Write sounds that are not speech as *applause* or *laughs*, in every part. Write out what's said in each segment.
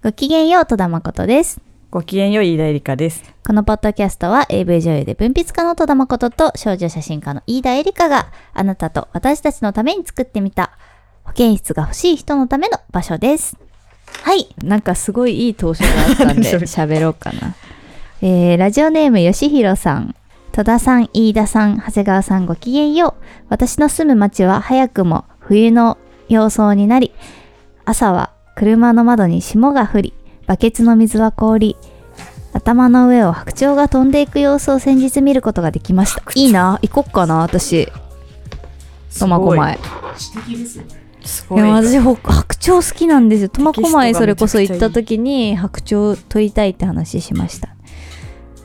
ごきげんよう、戸田誠です。ごきげんよう、飯田絵梨香です。このポッドキャストは AV 女優で文筆家の戸田誠と少女写真家の飯田絵梨香があなたと私たちのために作ってみた保健室が欲しい人のための場所です。はい。なんかすごいいい当初があったんで *laughs* 喋ろうかな。えー、ラジオネームよしひろさん。戸田さん、飯田さん、長谷川さんごきげんよう。私の住む町は早くも冬の様相になり、朝は車の窓に霜が降り、バケツの水は凍り、頭の上を白鳥が飛んでいく様子を先日見ることができました。いいな、行こっかな、私。苫小牧。すよね。いやすごい。私ほ白鳥好きなんですよ苫小牧それこそ行った時に白鳥取りたいって話しました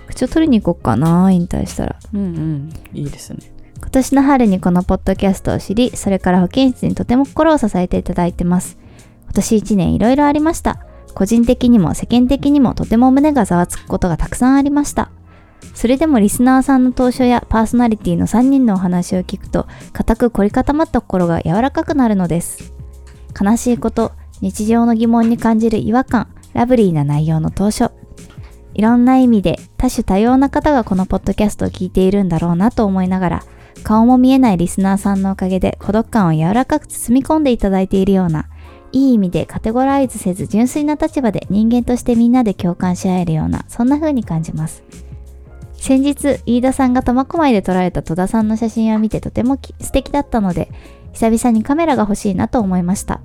白鳥取りに行こうかな引退したらうんうん。いいですね。今年の春にこのポッドキャストを知りそれから保健室にとても心を支えていただいてます今年1年いろいろありました。個人的にも世間的にもとても胸がざわつくことがたくさんありました。それでもリスナーさんの当初やパーソナリティの3人のお話を聞くと固く凝り固まった心が柔らかくなるのです。悲しいこと日常の疑問に感じる違和感ラブリーな内容の当初いろんな意味で多種多様な方がこのポッドキャストを聞いているんだろうなと思いながら顔も見えないリスナーさんのおかげで孤独感を柔らかく包み込んでいただいているようないい意味でカテゴライズせず純粋な立場で人間としてみんなで共感し合えるようなそんな風に感じます先日飯田さんが苫小牧で撮られた戸田さんの写真を見てとても素敵だったので久々にカメラが欲しいなと思いました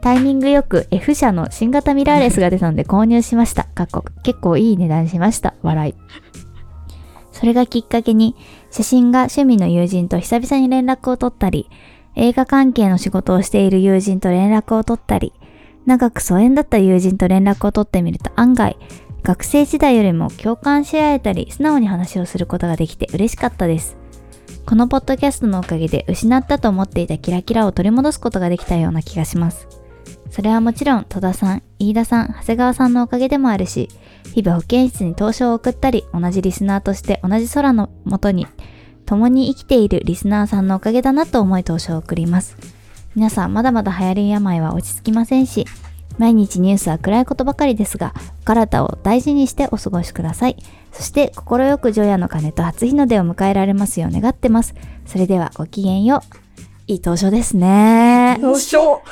タイミングよく F 社の新型ミラーレスが出たので購入しました。かっこ結構いい値段しました。笑い。それがきっかけに写真が趣味の友人と久々に連絡を取ったり、映画関係の仕事をしている友人と連絡を取ったり、長く疎遠だった友人と連絡を取ってみると案外、学生時代よりも共感し合えたり、素直に話をすることができて嬉しかったです。このポッドキャストのおかげで失ったと思っていたキラキラを取り戻すことができたような気がします。それはもちろん戸田さん、飯田さん、長谷川さんのおかげでもあるし、日々保健室に投書を送ったり、同じリスナーとして同じ空の下に共に生きているリスナーさんのおかげだなと思い投書を送ります。皆さんまだまだ流行り病は落ち着きませんし、毎日ニュースは暗いことばかりですが、お体を大事にしてお過ごしください。そして、心よく除夜の鐘と初日の出を迎えられますよう願ってます。それではごきげんよう。いい投書ですね。どうしよ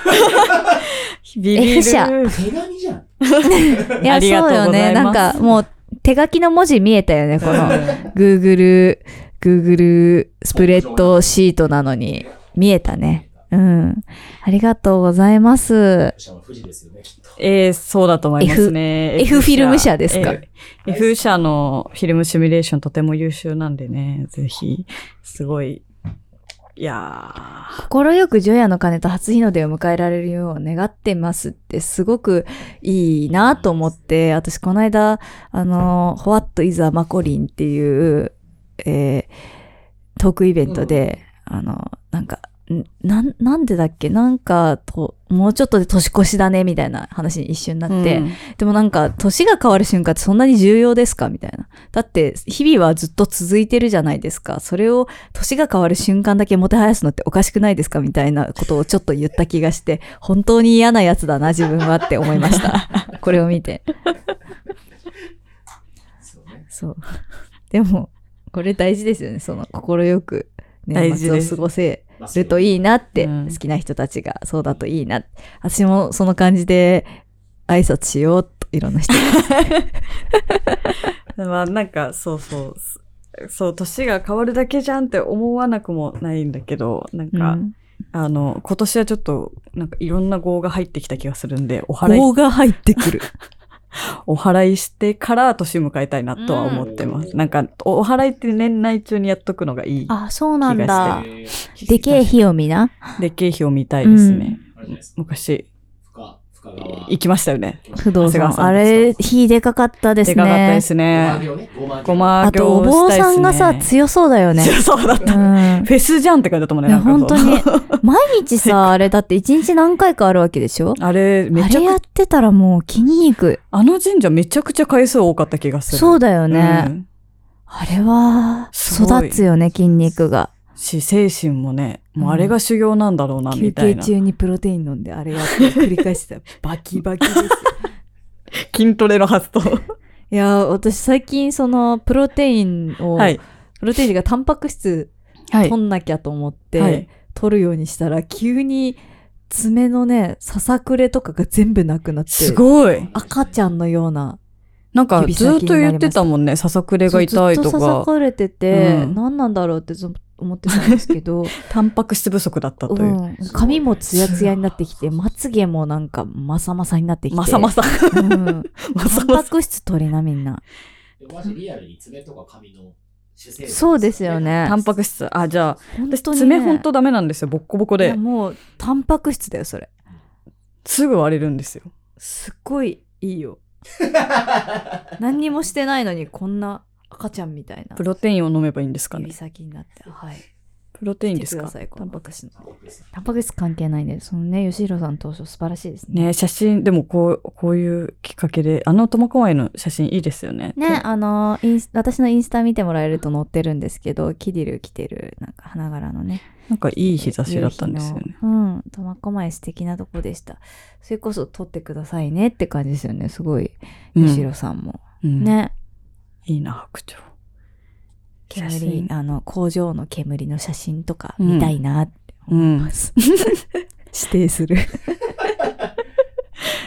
うビビる手紙じゃん。*laughs* いや、そうよね。なんかもう手書きの文字見えたよね、この Google、Google スプレッドシートなのに見えたね。うん。ありがとうございます。社の富士ですよね、きっと。えー、そうだと思いますね。F F フィルム社ですか？えー F 社のフィルムシミュレーションとても優秀なんでね、ぜひ、すごい、いや心よく除夜の鐘と初日の出を迎えられるよう願ってますってすごくいいなと思って、私この間、あの、What is a マコリンっていう、えートークイベントで、あの、なんか、んなん、なんでだっけ？なんか、と、もうちょっとで年越しだね、みたいな話に一瞬なー。って、うんでもなんか、年が変わる瞬間ってそんなに重要ですか？みたいな。だって、日々はずっと続いてるじゃないですか。それを、年が変わる瞬間だけもてはやすのっておかしくないですか？みたいなことをちょっと言った気がして、本当に嫌なやつだな、自分はって思いました。*laughs* これを見て。そうね。そう。でも、これ大事ですよね。その、心よく、年末を過ごせるといいなって、うん好きな人たちがそうだといいな。私もその感じで挨拶しようと、いろんな人に。*laughs* まあなんか、そうそう。そう、年が変わるだけじゃんって思わなくもないんだけど、なんか、うんあの、今年はちょっと、なんかいろんな号が入ってきた気がするんで、お祓い、棒が入ってくる。*laughs* *laughs* お祓いしてから年迎えたいなとは思ってます。うんなんか、おお祓いって年内中にやっとくのがいい。あ、そうなんだでけえ日を見な。で、経費を見たいですね。あれじゃないですか。昔。行きましたよね。不動産。あれ、日でかかったですね。でかかったですね。行ね。ごま行ごまあと、お行坊さんがさ、強そうだよね。強 *laughs* そうだった。うん。フェスじゃんって感じだったもんね。本当に。*laughs* 毎日さ、*laughs* あれだって一日何回かあるわけでしょ？あれ、めあちゃくれやってたらもう筋肉。あの神社めちゃくちゃ回数多かった気がする。そうだよね。うんあれは、育つよね、筋肉が。し、精神もね、もうあれが修行なんだろうな、休みたいな。憩中にプロテイン飲んで、あれやって繰り返してた。*laughs* バキバキですよ。筋トレの発想。*laughs* いやー、私最近その、プロテインを、はい。プロテインがタンパク質はい取。んなきゃと思って、はい取るようにしたら、急に爪のね、ささくれとかが全部なくなって、すごい。赤ちゃんのような、なんか指ずっと言ってたもんね。ささくれが痛いとずっとささか。かれてて、うん何なんだろうってずっと思ってたんですけど、*laughs* タンパク質不足だったという。うん、髪もツヤツヤになってきて、まつげもなんかマサマサになってきて。まさまさ。うん。*laughs* まタさまさ。ンパク質取りな、みんな。リアルに爪とか髪のそうですよねタンパク質。あ、じゃあ、私本当に、ね。爪ほんとダメなんですよ。ボッコボコで。もう、タンパク質だよ、それ。すぐ割れるんですよ。すっごいいいよ。何にもしてないのに、こんな赤ちゃんみたいなプロテインを飲めばいいんですかね？指。先になって。はい。プロテインですか？タンパク質。私の。タンパク質関係ないんで、そのね、吉弘さん当初素晴らしいですね。ね写真、でもこう、こういうきっかけで、あの苫小牧の写真いいですよね。ね、あのインス、私のインスタ見てもらえると載ってるんですけど、キディル着てる、なんか花柄のね。なんかいい日差しだったんですよね。うん。苫小牧素敵なとこでした。それこそ撮ってくださいねって感じですよね、すごい。うん吉弘さんも。うんね。いいな、白鳥。写煙真、あの、工場の煙の写真とか見たいなってうん思いま。す。*laughs* 指定する。*laughs*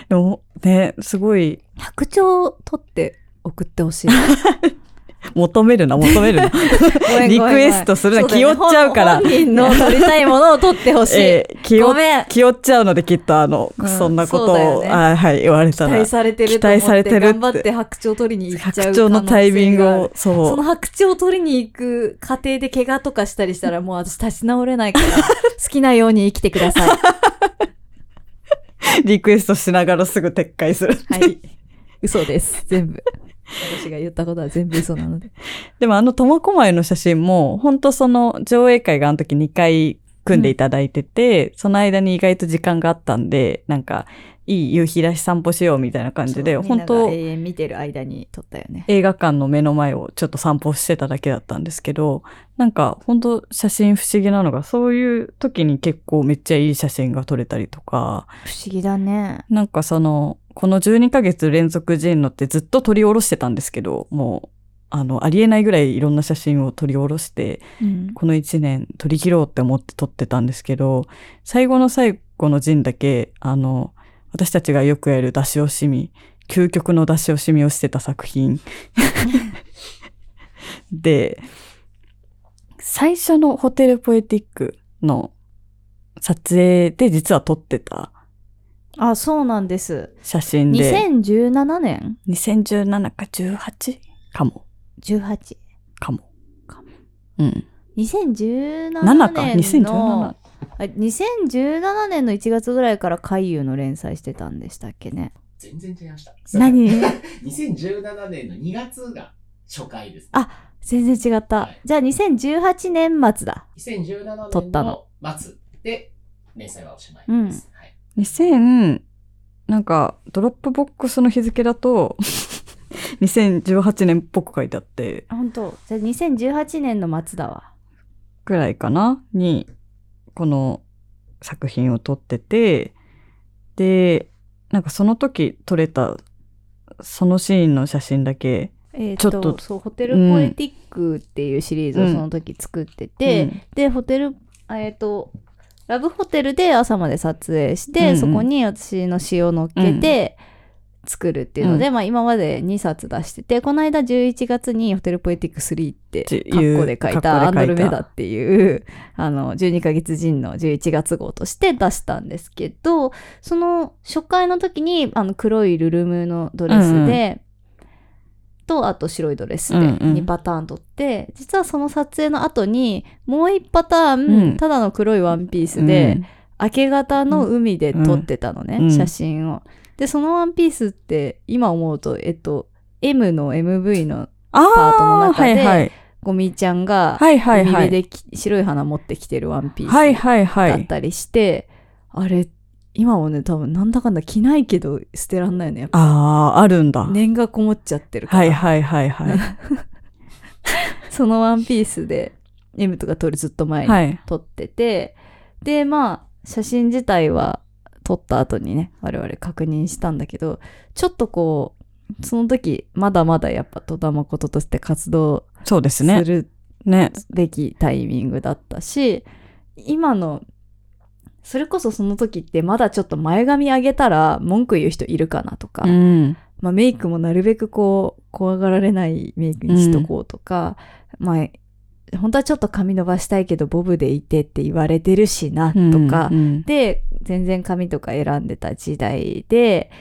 でも、ね、すごい、白鳥撮って送ってほしい。*laughs* 求めるな、求めるな。*laughs* リクエストするな、気負っちゃうから。本人の撮りたいものを撮ってほしい。えー気負ごめん。気負っちゃうので、きっとあの、うんそんなことを、ねあはい、言われたら期待。されてると思って期待されてるって頑張って白鳥取りに行っちゃう白鳥のタイミングを、そその白鳥を取りに行く過程で怪我とかしたりしたらもう私立ち直れないから *laughs* 好きなように生きてください。う、リクエストしながらすぐ撤回する。はい。嘘です。*laughs* 全部。私が言ったことは全部嘘なので。*laughs* でもあの苫小牧の写真も、本当その上映会があの時2回組んでいただいてて、その間に意外と時間があったんで、なんか、いい夕日だし散歩しようみたいな感じで、本当永遠見てる間に撮ったよね。映画館の目の前をちょっと散歩してただけだったんですけど、なんか本当写真不思議なのが、そういう時に結構めっちゃいい写真が撮れたりとか、不思議だね。なんかその、この12ヶ月連続ジェンノってずっと撮り下ろしてたんですけど、もう、あの、ありえないぐらいいろんな写真を撮り下ろして、うん。この1年撮り切ろうって思って撮ってたんですけど、最後の最後のジンだけ、あの、私たちがよくやる出し惜しみ、究極の出し惜しみをしてた作品。*laughs* で、最初のホテルポエティックの撮影で実は撮ってたあ、そうなんです。写真で、2017年？2017か 18? かも。18。かも。かもうん。2017 7か年の2017。あ2017年の1月ぐらいから海遊の連載してたんでしたっけね。全然違いました。何 *laughs* ?2017 年の2月が初回です。あ全然違った。はいじゃあ2018年末だ。2017撮ったの年の末で連載はおしまいうんです。はい2000、なんか、 Dropbox の日付だと、*laughs* 2018年っぽく書いてあって、あ本当じゃあ2018年の末だわ。ぐらいかな？に、この作品を撮ってて、で、なんかその時撮れた、そのシーンの写真だけ、えーちょっとそう、ホテルポエティックっていうシリーズをその時作ってて、うん。で、ホテル、えっ、と、ラブホテルで朝まで撮影して、うんうん。そこに私の詩を乗っけて作るっていうので、まあ今まで2冊出してて、この間11月にホテルポエティック3ってカッコで書いたアンドルメダっていう、あの、12ヶ月人の11月号として出したんですけど、その初回の時に、あの、黒いルルムのドレスで、と、あと白いドレスでうんうん2パターン撮って、実はその撮影の後に、もう1パターン、うんただの黒いワンピースで、明け方の海で撮ってたのね、うん写真を。で、そのワンピースって、今思うと、えっと、M の MV のパートの中ではいはい。ゴミちゃんが、海辺はい。でき白い花持ってきてるワンピース。だったりして、あれ、今もね、多分なんだかんだ着ないけど捨てらんないよね。やっぱああ、あるんだ。念がこもっちゃってるから。はいはいはいはい。*laughs* そのワンピースで M とか撮るずっと前にはい。撮ってて、で、まあ、写真自体は撮った後にね、我々確認したんだけど、ちょっとこう、その時、まだまだやっぱ戸田誠として活動するね。べきタイミングだったし、今の、それこそその時ってまだちょっと前髪上げたら文句言う人いるかなとか、うん。まあメイクもなるべくこう、怖がられないメイクにしとこうとか、まあ、本当はちょっと髪伸ばしたいけどボブでいてって言われてるしな、とか、うんで、全然髪とか選んでた時代で、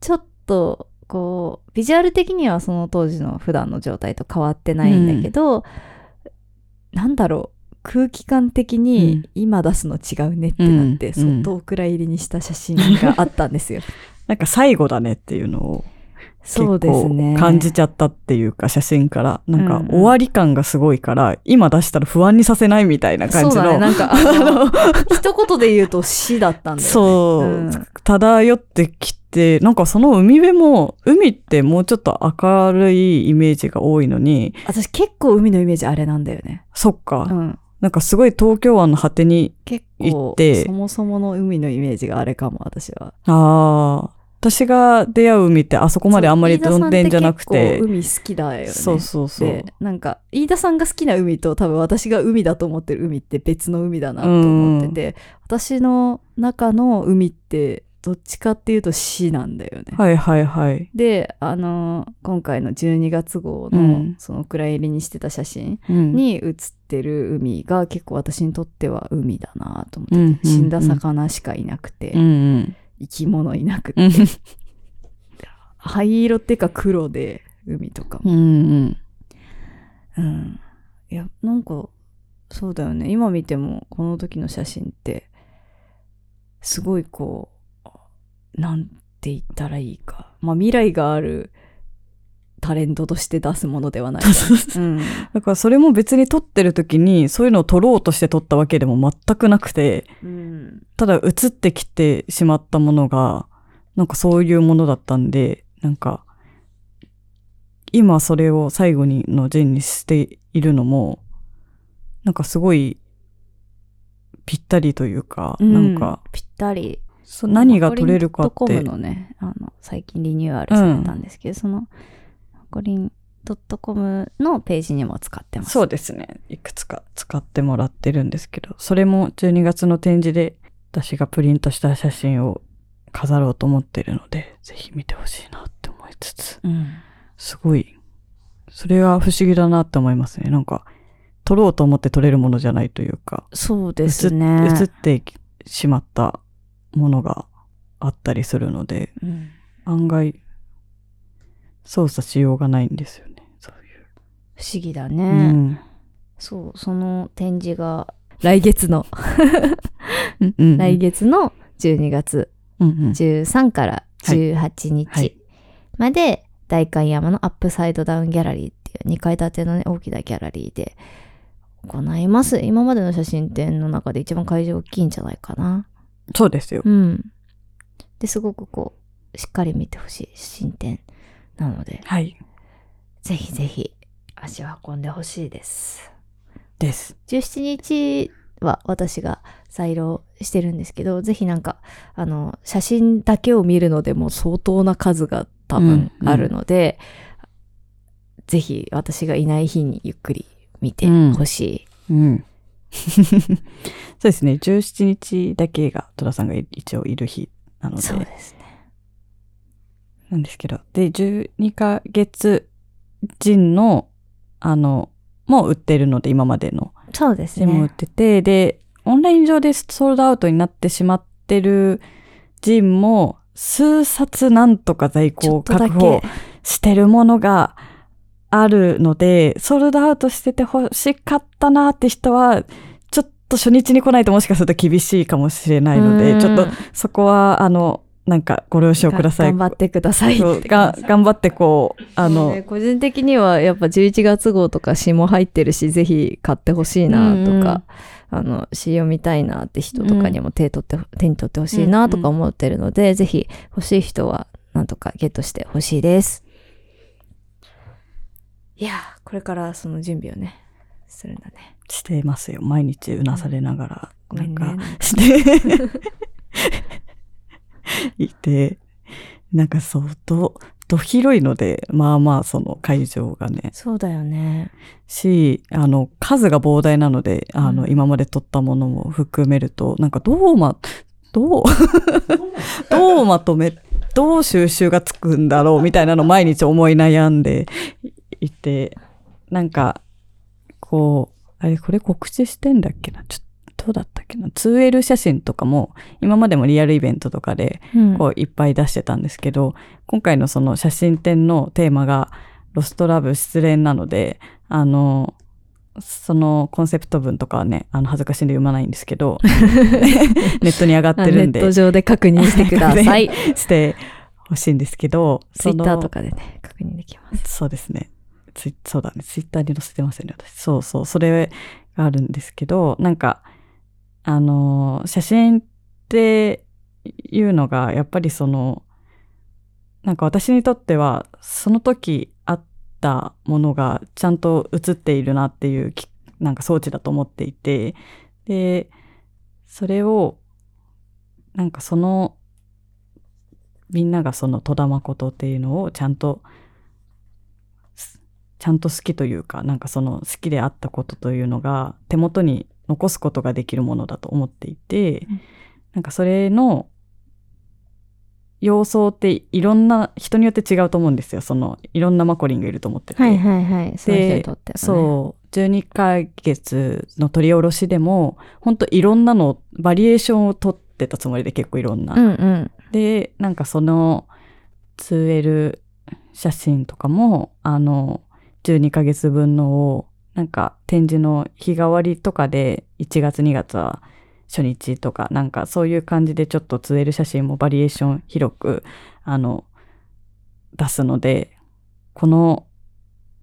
ちょっと、こう、ビジュアル的にはその当時の普段の状態と変わってないんだけど、なんだろう、空気感的うんに今出すの違うねってなって、うんそっとお蔵入りにした写真があったんですよ。*laughs* なんか最後だねっていうのをそう結ですね。構感じちゃったっていうか写真から。なんかうんうん終わり感がすごいから、今出したら不安にさせないみたいな感じの。そうだね。なんか、*laughs* *laughs* 一言で言うと死だったんだよね。そう、うん漂ってきて、なんかその海辺も、海ってもうちょっと明るいイメージが多いのに、私結構海のイメージあれなんだよね。そっか、うん。なんかすごい東京湾の果てに、結行構って、そもそもの海のイメージがあれかも、私は。ああ、私が出会う海ってあそこまであんまり飛んでんじゃなくて海好きだよね。そうそうそう。で、なんか、飯田さんが好きな海と多分私が海だと思ってる海って別の海だなと思ってて、私の中の海ってどっちかっていうと死なんだよね。はいはいはい。で、あのー今回の12月号の、うんその蔵入りにしてた写真うん、に写ってる海が結構私にとっては海だなと思って、うんうんうん死んだ魚しかいなくて、うんうん。生き物いなくて、うん *laughs* 灰色っていうか黒で海とかも。うんうん。うん。いや、なんか、そうだよね。今見ても、この時の写真って、すごいこう、なんて言ったらいいか。まあ、未来があるタレントとして出すものではない。*laughs* うん。だからそれも別に撮ってる時にそういうのを撮ろうとして撮ったわけでも全くなくて、うん。ただ映ってきてしまったものが、なんかそういうものだったんで、なんか、今それを最後にの陣にしているのも、なんかすごいぴったりというか、なんか、ぴったり。そう何が撮れるかっコムて、のね、あの、最近リニューアルされたんですけど、その、コリン .com のページにも使ってます。そうですね。いくつか使ってもらってるんですけど、それも12月の展示で私がプリントした写真を飾ろうと思ってるので、ぜひ見てほしいなって思いつつ、うん。すごい、それは不思議だなって思いますね。なんか、撮ろうと思って撮れるものじゃないというか、そうですね。映ってしまったものがあったりするので、うん案外、操作しようがないんですよね。そう不思議だいう。ね。うんそう、その展示が来月の、うんうん来月の12月うんうん13から18はいは日いまで、代官山の Upside Down ギャラリーっていう2階建てのね、大きなギャラリーで行います。今までの写真展の中で一番会場大きいんじゃないかな。そうですよ。うん。で、すごくこう、しっかり見てほしい写真展なので、はい。ぜひぜひ足を運んでほしいです。です。17日は私が在廊してるんですけど、ぜひなんか、あの、写真だけを見るのでも相当な数が多分うんあるので、ぜひ私がいない日にゆっくり見てほしい。うん。*laughs* そうですね。17日だけが戸田さんが一応いる日なので。そうですね。なんですけど。で、12ヶ月人の、あの、もう売ってるので、今までの。そうですジンも売っね。てて、で、オンライン上でソールドアウトになってしまってるジンも、数冊なんとか在庫を確け保してるものがあるので、ソールドアウトしてて欲しかったなって人は、ちょっと初日に来ないともしかすると厳しいかもしれないので、うん。ちょっとそこは、あの、なんかご了承ください。頑張ってくださいが頑張ってこう、あの、ね。個人的にはやっぱ11月号とか詩も入ってるし、ぜひ買ってほしいなとか、あの、詩読みたいなって人とかにも手取って、手に取ってほしいなとか思ってるので、ぜひ欲しい人はなんとかゲットしてほしいです。いやー、これからその準備をね、するんだね。してますよ。毎日うなされながら、ごめんねなんか、して、いて、なんか相当ど広いので、まあまあその会場がね。そうだよね。し、あの、数が膨大なので、あの、うん今まで撮ったものも含めると、なんかどうま、どう、*laughs* どうまとめ、どう収集がつくんだろうみたいなのを毎日思い悩んでいて、なんか、こう、あれ、これ告知してんだっけな？ちょっと、どうだったっけな？2L 写真とかも、今までもリアルイベントとかで、うんこういっぱい出してたんですけど、今回のその写真展のテーマがロストラブ失恋なので、あの、そのコンセプト文とかはね、あの恥ずかしいんで読まないんですけど、*laughs* ネットに上がってるんで、ネット上で確認してください。*laughs* してほしいんですけど、ツイッターとか。かでね、確認できます。そうですね。ツイそうだね。ツイッターに載せてますよね、私。そうそう。それがあるんですけど、なんか、あの写真っていうのが、やっぱりその、なんか私にとっては、その時あったものがちゃんと映っているなっていう、なんか装置だと思っていて、で、それを、なんかその、みんながその戸田誠っていうのをちゃんとちゃんと好きというか、なんかその好きであったことというのが手元に残すことができるものだと思っていて、うんなんかそれの様相っていろんな人によって違うと思うんですよ。そのいろんなマコリンがいると思ってて。はいはいはい。その人にとってはね。そう。12ヶ月の取り下ろしでも、本当いろんなの、バリエーションを取ってたつもりで結構いろんな。うんうん。で、なんかその 2L 写真とかも、あの、12ヶ月分のを、なんか展示の日替わりとかで、1月2月は初日とか、なんかそういう感じでちょっと 2L 写真もバリエーション広く、あの、出すので、この、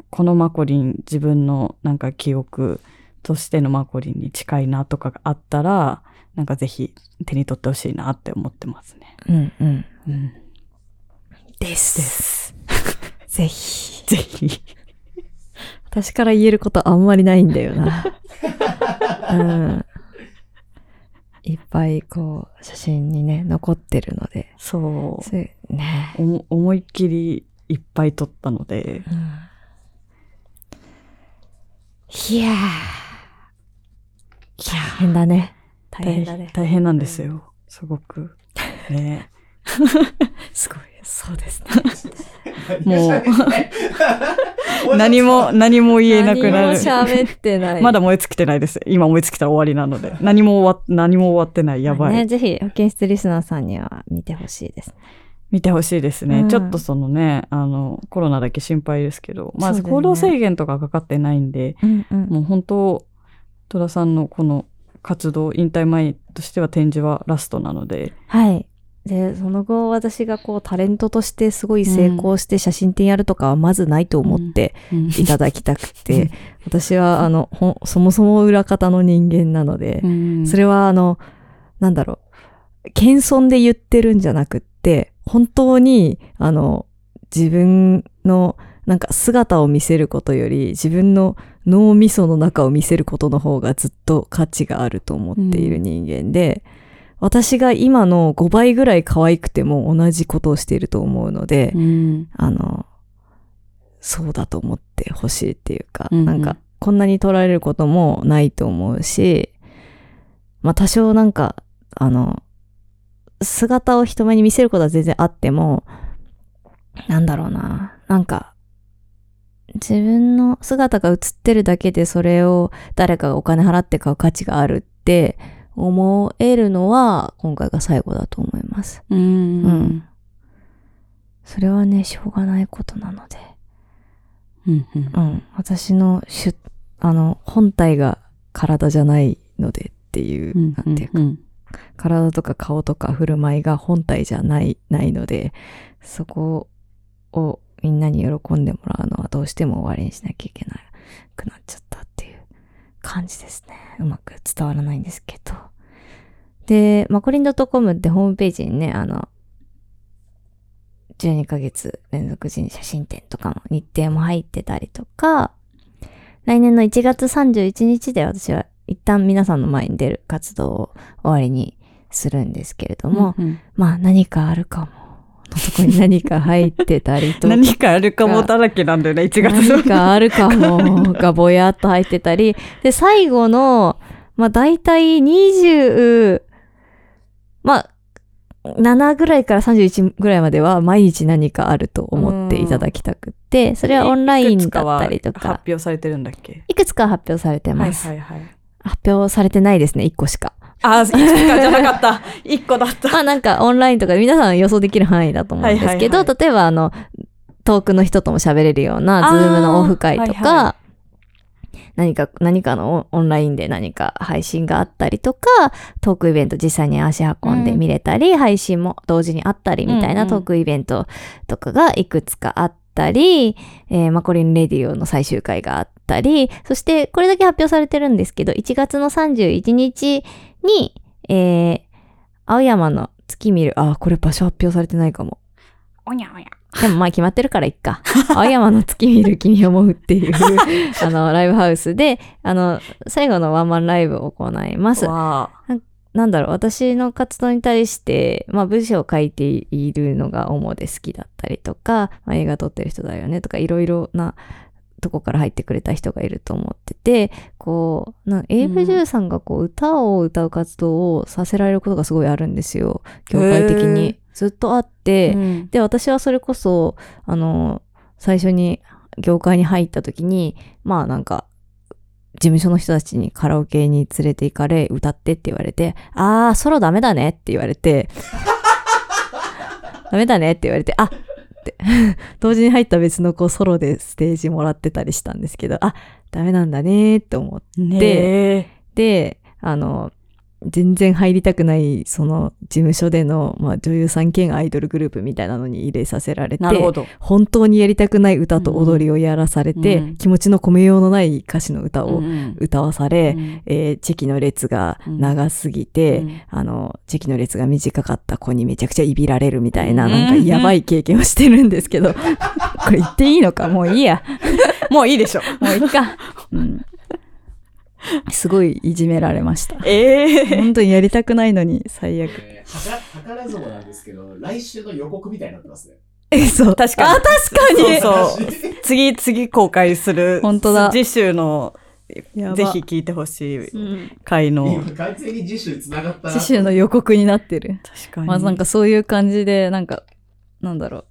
このマコリン、自分のなんか記憶としてのマコリンに近いなとかがあったら、なんかぜひ手に取ってほしいなって思ってますね。うんうん。うん。です。です。ぜひ。*laughs* ぜひ。私から言えることあんまりないんだよな。*laughs* うん。いっぱいこう、写真にね、残ってるので。そう。そうね。思いっきりいっぱい撮ったので、うんいやー。大変だね。大変だね。大変なんですよ。すごく。ね。*laughs* すごい。そうですね。もう *laughs* 何も、*laughs* 何も言えなくなる。喋ってない。*laughs* まだ燃え尽きてないです。今燃え尽きたら終わりなので。何も終わっ、何も終わってない。やばい。ね、ぜひ、保健室リスナーさんには見てほしいですね。見てほしいですね、うんちょっとそのね、あの、コロナだけ心配ですけど、まず行動制限とかかかってないんで、うんうん。もう本当、戸田さんのこの活動、引退前としては展示はラストなので、はい。で、その後私がこうタレントとしてすごい成功して写真展やるとかはまずないと思ってうん。いただきたくて、私はあの、そもそも裏方の人間なので、うん。それはあの、なんだろう、謙遜で言ってるんじゃなくって、本当に、あの、自分のなんか姿を見せることより、自分の脳みその中を見せることの方がずっと価値があると思っている人間で、私が今の5倍ぐらい可愛くても同じことをしていると思うので、うん。あの、そうだと思ってほしいっていうか、うんうん。なんか、こんなに取られることもないと思うし、まあ多少なんか、あの、姿を人前に見せることは全然あっても、なんだろうな、なんか、自分の姿が映ってるだけでそれを誰かがお金払って買う価値があるって思えるのは今回が最後だと思います。うんうんそれはね、しょうがないことなので。うんうんうん。私の主、あの、本体が体じゃないのでっていう、うんなんていうか、うん体とか顔とか振る舞いが本体じゃない、ないので、そこをみんなに喜んでもらうのはどうしても終わりにしなきゃいけなくなっちゃった感じですね。うまく伝わらないんですけど。で、マコリン .com ってホームページにね、あの、12ヶ月連続人写真展とかも日程も入ってたりとか、来年の1月31日で私は一旦皆さんの前に出る活動を終わりにするんですけれども、うんまあ何かあるかもとこに何か入ってたりとか。何かあるかもだらけなんだよね、1月何かあるかもがぼやっと入ってたり。で、最後の、まあ大体20、まあ、7ぐらいから31ぐらいまでは毎日何かあると思っていただきたくって、それはオンラインだったりといくつはか、発表されてるんだっけ？いくつか発表されてます。はいはいはい。発表されてないですね、1個しか。あ、いくつかじゃなかった。*laughs* 1個だった。まあなんかオンラインとかで皆さん予想できる範囲だと思うんですけど、はいはいは例えばあの、遠くの人とも喋れるような、 Zoom のオフ会とか、はいは何か、何かのオンラインで何か配信があったりとか、トークイベント実際に足運んで見れたり、配信も同時にあったりみたいうんうなんトークイベントとかがいくつかあったり、えーマコリンレディオの最終回があったり、そしてこれだけ発表されてるんですけど、1月の31日に、えー、青山の月見る、あ、これ場所発表されてないかも。おにゃおにゃ。でもまあ決まってるからいっか。*laughs* 青山の月見る君を思うっていう、*laughs* あの、ライブハウスで、あの、最後のワンマンライブを行います。わあ。なんだろう、私の活動に対して、まあ文章を書いているのが主で好きだったりとか、まあ、映画撮ってる人だよねとか、いろいろなとこから入ってくれた人がいると思ってて、こう、な AV さんがこう歌を歌う活動をさせられることがすごいあるんですよ。業界的に。ずっとあって、うんで、私はそれこそ、あの、最初に業界に入った時に、まあなんか、事務所の人たちにカラオケに連れて行かれ、歌ってって言われて、あー、ソロダメだねって言われて、ダメだねって言われて、あって、*laughs* 同時に入った別の子ソロでステージもらってたりしたんですけど、あ、ダメなんだねって思って、で、あの、全然入りたくない、その事務所での、まあ、女優さん兼アイドルグループみたいなのに入れさせられて。本当にやりたくない歌と踊りをやらされて、うん気持ちの込めようのない歌詞の歌をうん歌わされ、うんえーチェキの列が長すぎて、うんあの、チェキの列が短かった子にめちゃくちゃいびられるみたいな、うんなんかやばい経験をしてるんですけど、*laughs* これ言っていいのか？もういいや。*laughs* もういいでしょ。もういいか。うん。すごいいじめられました。ええ本当にやりたくないのに最悪。えーはか図らずもなんですけど、来週の予告みたいになってますね。え、そう。確かにあ、確かに。そうそう *laughs* 次、次公開する。本当だ次週の、ぜひ聞いてほしいうん回の。今完全に次週繋がったな。次週の予告になってる。確かに。まあなんかそういう感じで、なんか、なんだろう。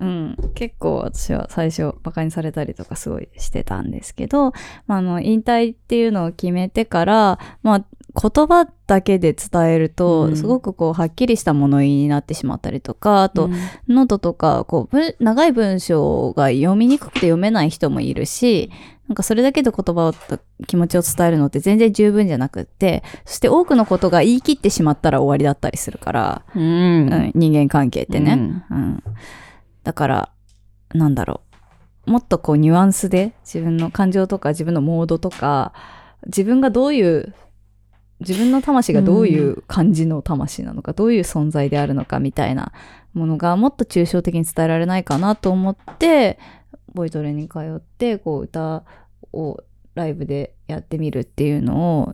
うん。結構私は最初バカにされたりとかすごいしてたんですけど、まああの、引退っていうのを決めてから、まあ言葉だけで伝えるうと、ん。すごくこう、はっきりした物言いになってしまったりとか、あと、うん。ノートとか、こう、文長い文章が読みにくくて読めない人もいるし、なんかそれだけで言葉を、気持ちを伝えるのって全然十分じゃなくって、そして多くのことが言い切ってしまったら終わりだったりするから、うん。うん、人間関係ってね、うん。だから、なんだろう。もっとこうニュアンスで自分の感情とか自分のモードとか、自分がどういう、自分の魂がどういう感じの魂なのか、どういう存在であるのかみたいなものがもっと抽象的に伝えられないかなと思って、ボイトレに通って、こう歌をライブでやってみるっていうのを、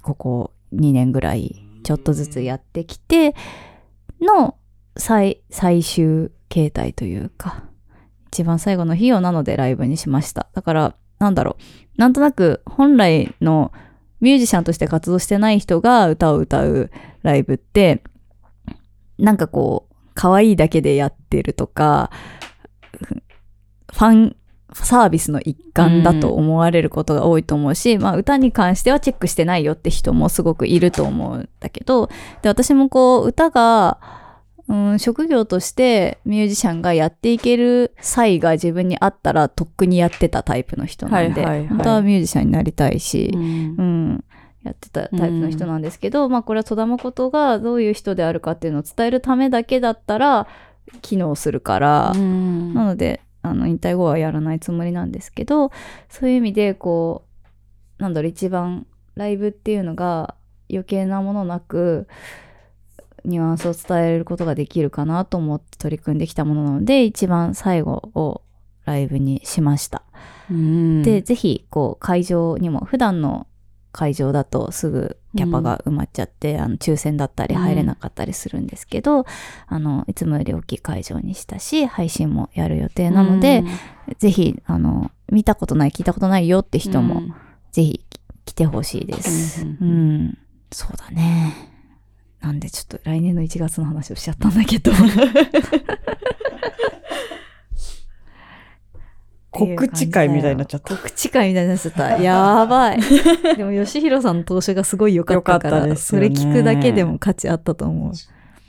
ここ2年ぐらいちょっとずつやってきての最、最終形態というか、一番最後の日をなのでライブにしました。だから、なんだろう。なんとなく本来のミュージシャンとして活動してない人が歌を歌うライブって、なんかこう、可愛いだけでやってるとか、ファンサービスの一環だと思われることが多いと思うし、まあ歌に関してはチェックしてないよって人もすごくいると思うんだけど、で、私もこう歌が、うん、職業としてミュージシャンがやっていける際が自分にあったらとっくにやってたタイプの人なんで、はいはいはい。本当はミュージシャンになりたいし、うん。うん、やってたタイプの人なんですけど、まあこれは戸田誠がどういう人であるかっていうのを伝えるためだけだったら機能するから、うん。なので、あの、引退後はやらないつもりなんですけど、そういう意味で、こう、なんだろう、一番ライブっていうのが余計なものなく、ニュアンスを伝えることができるかなと思って取り組んできたものなので、一番最後をライブにしました。うんで、ぜひ、こう、会場にも、普段の会場だとすぐキャパが埋まっちゃって、あの抽選だったり入れなかったりするんですけど、あのいつもより大きい会場にしたし配信もやる予定なので、ぜひあの見たことない聞いたことないよって人も、ぜひ来てほしいです。うんうん、そうだね。なんでちょっと来年の1月の話をしちゃったんだけど。告知会みたいになっちゃった。告知会みたいになっちゃった。*laughs* やばい。でも、吉弘さんの投資がすごい良かったから、ねそれ聞くだけでも価値あったと思う。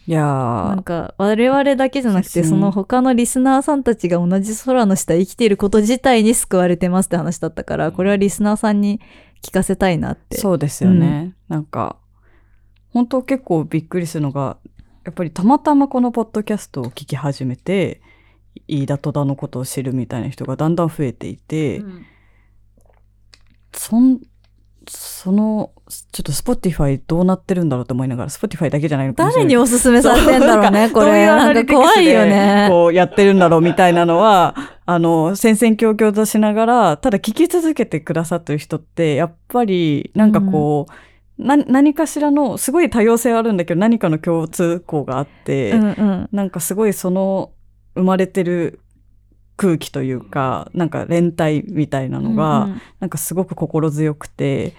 いやなんー、か、我々だけじゃなくて、その他のリスナーさんたちが同じ空の下生きていること自体に救われてますって話だったから、これはリスナーさんに聞かせたいなって。そうですよね。なんか、本当結構びっくりするのが、やっぱりたまたまこのポッドキャストを聞き始めて、飯田戸田のことを知るみたいな人がだんだん増えていて、うんそん、その、ちょっと Spotify どうなってるんだろうと思いながら、Spotify だけじゃないのかもしれない。誰におすすめされてんだろうね、これ。なんか怖いよね。こうやってるんだろうみたいなのは、あの、戦々恐々としながら、ただ聞き続けてくださってる人って、やっぱり、なんかこう、な何かしらの、すごい多様性はあるんだけど、何かの共通項があって、うんうん。なんかすごいその、生まれてる空気というか、なんか連帯みたいなのが、うんうんなんかすごく心強くて、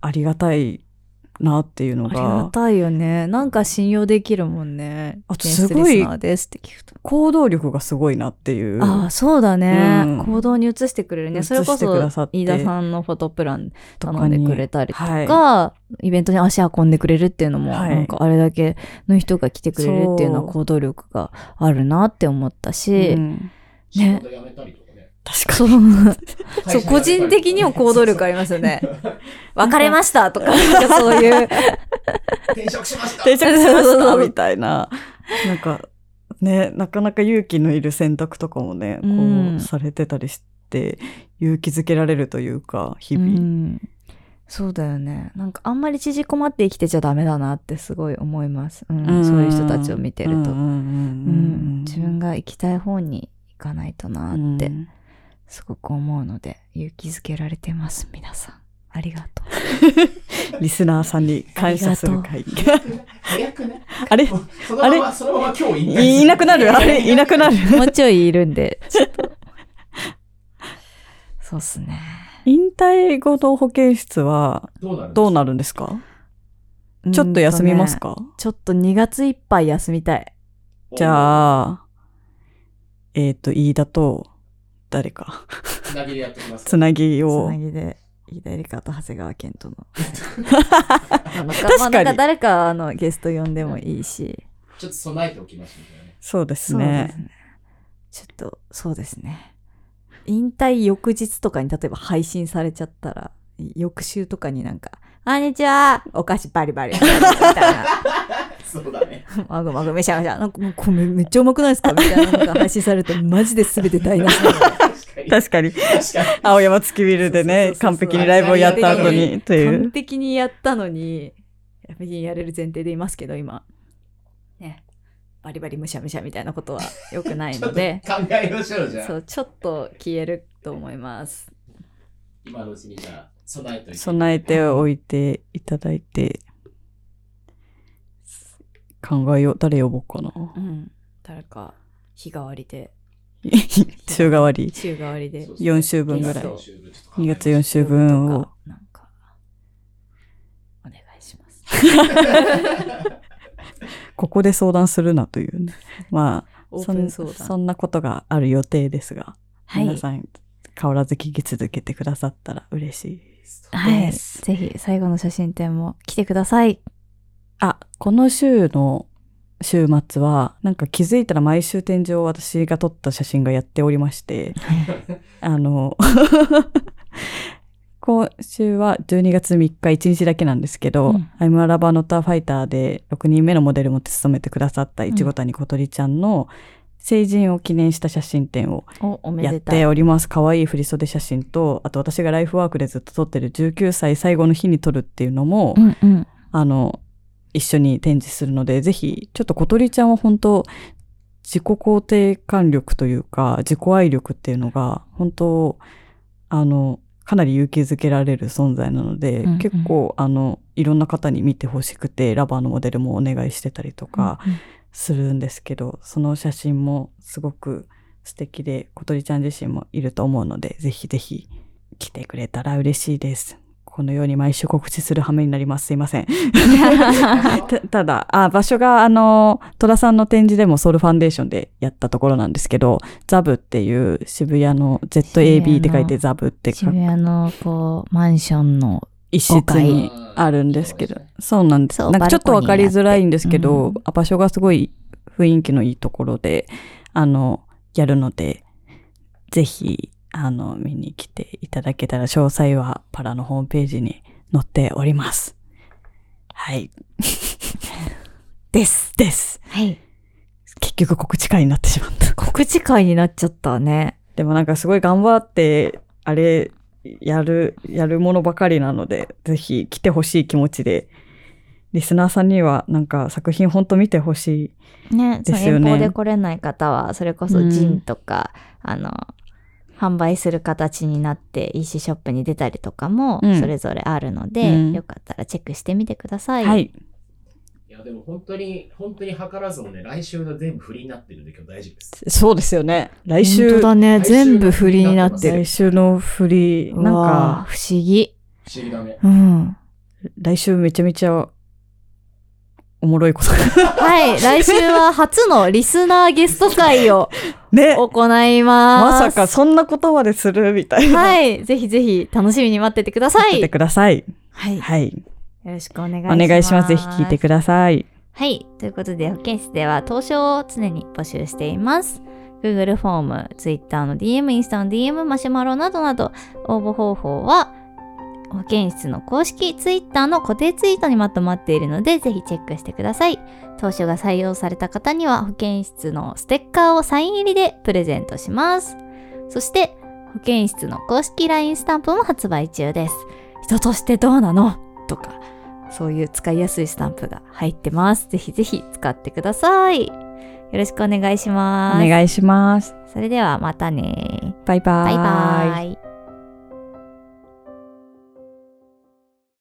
ありがたいなっていうのありがが、たいよね。なんか信用できるもんね。あとすごいリスナーですって聞くと。行動力がすごいなっていう。ああ、そうだね、うん行動に移してくれるね。それこそ飯田さんのフォトプランとかに頼んでくれたりとか、はいイベントに足運んでくれるっていうのも、はいなんかあれだけの人が来てくれるっていうのは行動力があるなって思ったし、うん仕事辞めたりとかね。確かそう、*laughs* そう、個人的にも行動力ありますよね。*laughs* 別れましたとか、なんかそういう、*laughs* 転職しました。定着しましたみたいな。なんか、ね、なかなか勇気のいる選択とかもね、こうされてたりして、勇気づけられるというか、日う々。んそうだよね。なんかあんまり縮こまって生きてちゃダメだなってすごい思います。うんうんそういう人たちを見てると。自分が行きたい方に行かないとなってうんすごく思うので、勇気づけられてます、皆さん。ありがと *laughs* リスナーさんに感謝する会。早くね。あれ？そのまま、そのまま今日いなくなる？あれ？いなくなる？う。もうちょいいるんで、ちょっと。*laughs* そうっすね。引退後の保健室はどうなるどうなるんですか？ちょっと休みますか、ちょっと2月いっぱい休みたい。じゃあ、えっ、と、飯田と、誰か、つなぎでやってきます。つなぎつをな。ぎで、飯田と長谷川健との。*laughs* 確かに誰かあのゲスト呼んでもいいし。ちょっと備えておきましょうね。そうですそうですね。ね。ちょっと、そうですね。引退翌日とかに例えば配信されちゃったら、翌週とかになんか、こんにちはお菓子バリバリ。みたいな。*laughs* そうだね。まぐまぐめしゃめしゃ。なんかもうこれめっちゃうまくないですかみたいなのが配信されるとマジで全て台無し。確かに。青山月ビルでね、完璧にライブをやった後に、という完。璧にやったのに、完璧にやれる前提でいますけど、今。ね。バリバリむしゃむしゃみたいなことは良くない *laughs* ちょっとので、考えましょう、じゃあ。そう、ちょっと消えると思います。今のうちにじゃあ、備えといて。備えておいていただいて、考えよう。誰呼ぼうかな。うん。誰か、日替わりで、*laughs* 週替わり。週替わりで、4週分ぐらい。そう2月4週分を。なんか、お願いします。*laughs* ここで相談するなというね。まあ、そん。そんなことがある予定ですが、はい皆さん変わらず聞き続けてくださったら嬉しいです。はい。ですぜひ、最後の写真展も来てください。あ、この週の週末は、なんか気づいたら毎週展示を私が撮った写真がやっておりまして、*laughs* あの、*laughs* 今週は12月3日1日だけなんですけど、うん I'm a Lover Not a Fighter で6人目のモデルも務めてくださったいちご谷小鳥ちゃんの成人を記念した写真展をやっ。ております。可愛い振袖写真と、あと私がライフワークでずっと撮ってる19歳最後の日に撮るっていうのも、うんうん。あの、一緒に展示するので、ぜひ、ちょっと小鳥ちゃんは本当自己肯定感力というか、自己愛力っていうのが、本当あの、かなり勇気づけられる存在なので、うんうん結構あのいろんな方に見てほしくてラバーのモデルもお願いしてたりとかするんですけど、その写真もすごく素敵で小鳥ちゃん自身もいると思うのでぜひぜひ来てくれたら嬉しいです。このように毎週告知する羽目になります。すいません。*laughs* たただ、あ、場所が、あの、戸田さんの展示でもソウルファンデーションでやったところなんですけど、ザブっていう渋谷の ZAB って書いてザブって書渋く谷のこうマンションの一室にあるんですけど、そうなんです。なんかちょっとわかりづらいんですけど、ニーあ場所がすごい雰囲気のいいところで、あの、やるので、ぜひ、あの、見に来ていただけたら、詳細はパラのホームページに載っております。はい。*laughs* です。です。はい結局告知会になってしまった。告知会になっちゃったねでもなんかすごい頑張って、あれ、やる、やるものばかりなので、ぜひ来てほしい気持ちで、リスナーさんにはなんか作品ほんと見てほしい。ですよね遠方で来れない方はそれこそジンとか、あの販売する形になって EC ショップに出たりとかもうんそれぞれあるので、うんよかったらチェックしてみてください。はい。いや、でも本当に、本当に図らずもね、来週の全部フリーになってるんで今日大丈夫です。そうですよね。来本週当、だね。全部フリーになってる来。週のフリー、なんか、あ不思議。不思議だね。うん。来週めちゃめちゃ、おもろいことが。はい。来週は初のリスナーゲスト会を *laughs* ね行います。まさかそんなことまでするみたいな。はい。ぜひぜひ楽しみに待っててください。見てください。はい。はい。よろしくお願いしおます。願いします。ぜひ聞いてください。はい。ということで、保健室では投書を常に募集しています。Google フォーム、Twitter の DM、インスタの DM、マシュマロなどなど、応募方法は、保健室の公式 Twitter の固定ツイートにまとまっているので、ぜひチェックしてください。投書が採用された方には、保健室のステッカーをサイン入りでプレゼントします。そして、保健室の公式 LINE スタンプも発売中です。人としてどうなの？とか、そういう使いやすいスタンプが入ってます。ぜひぜひ使ってください。よろしくお願いします。お願いします。それではまたね。バイバイ。バイバイ。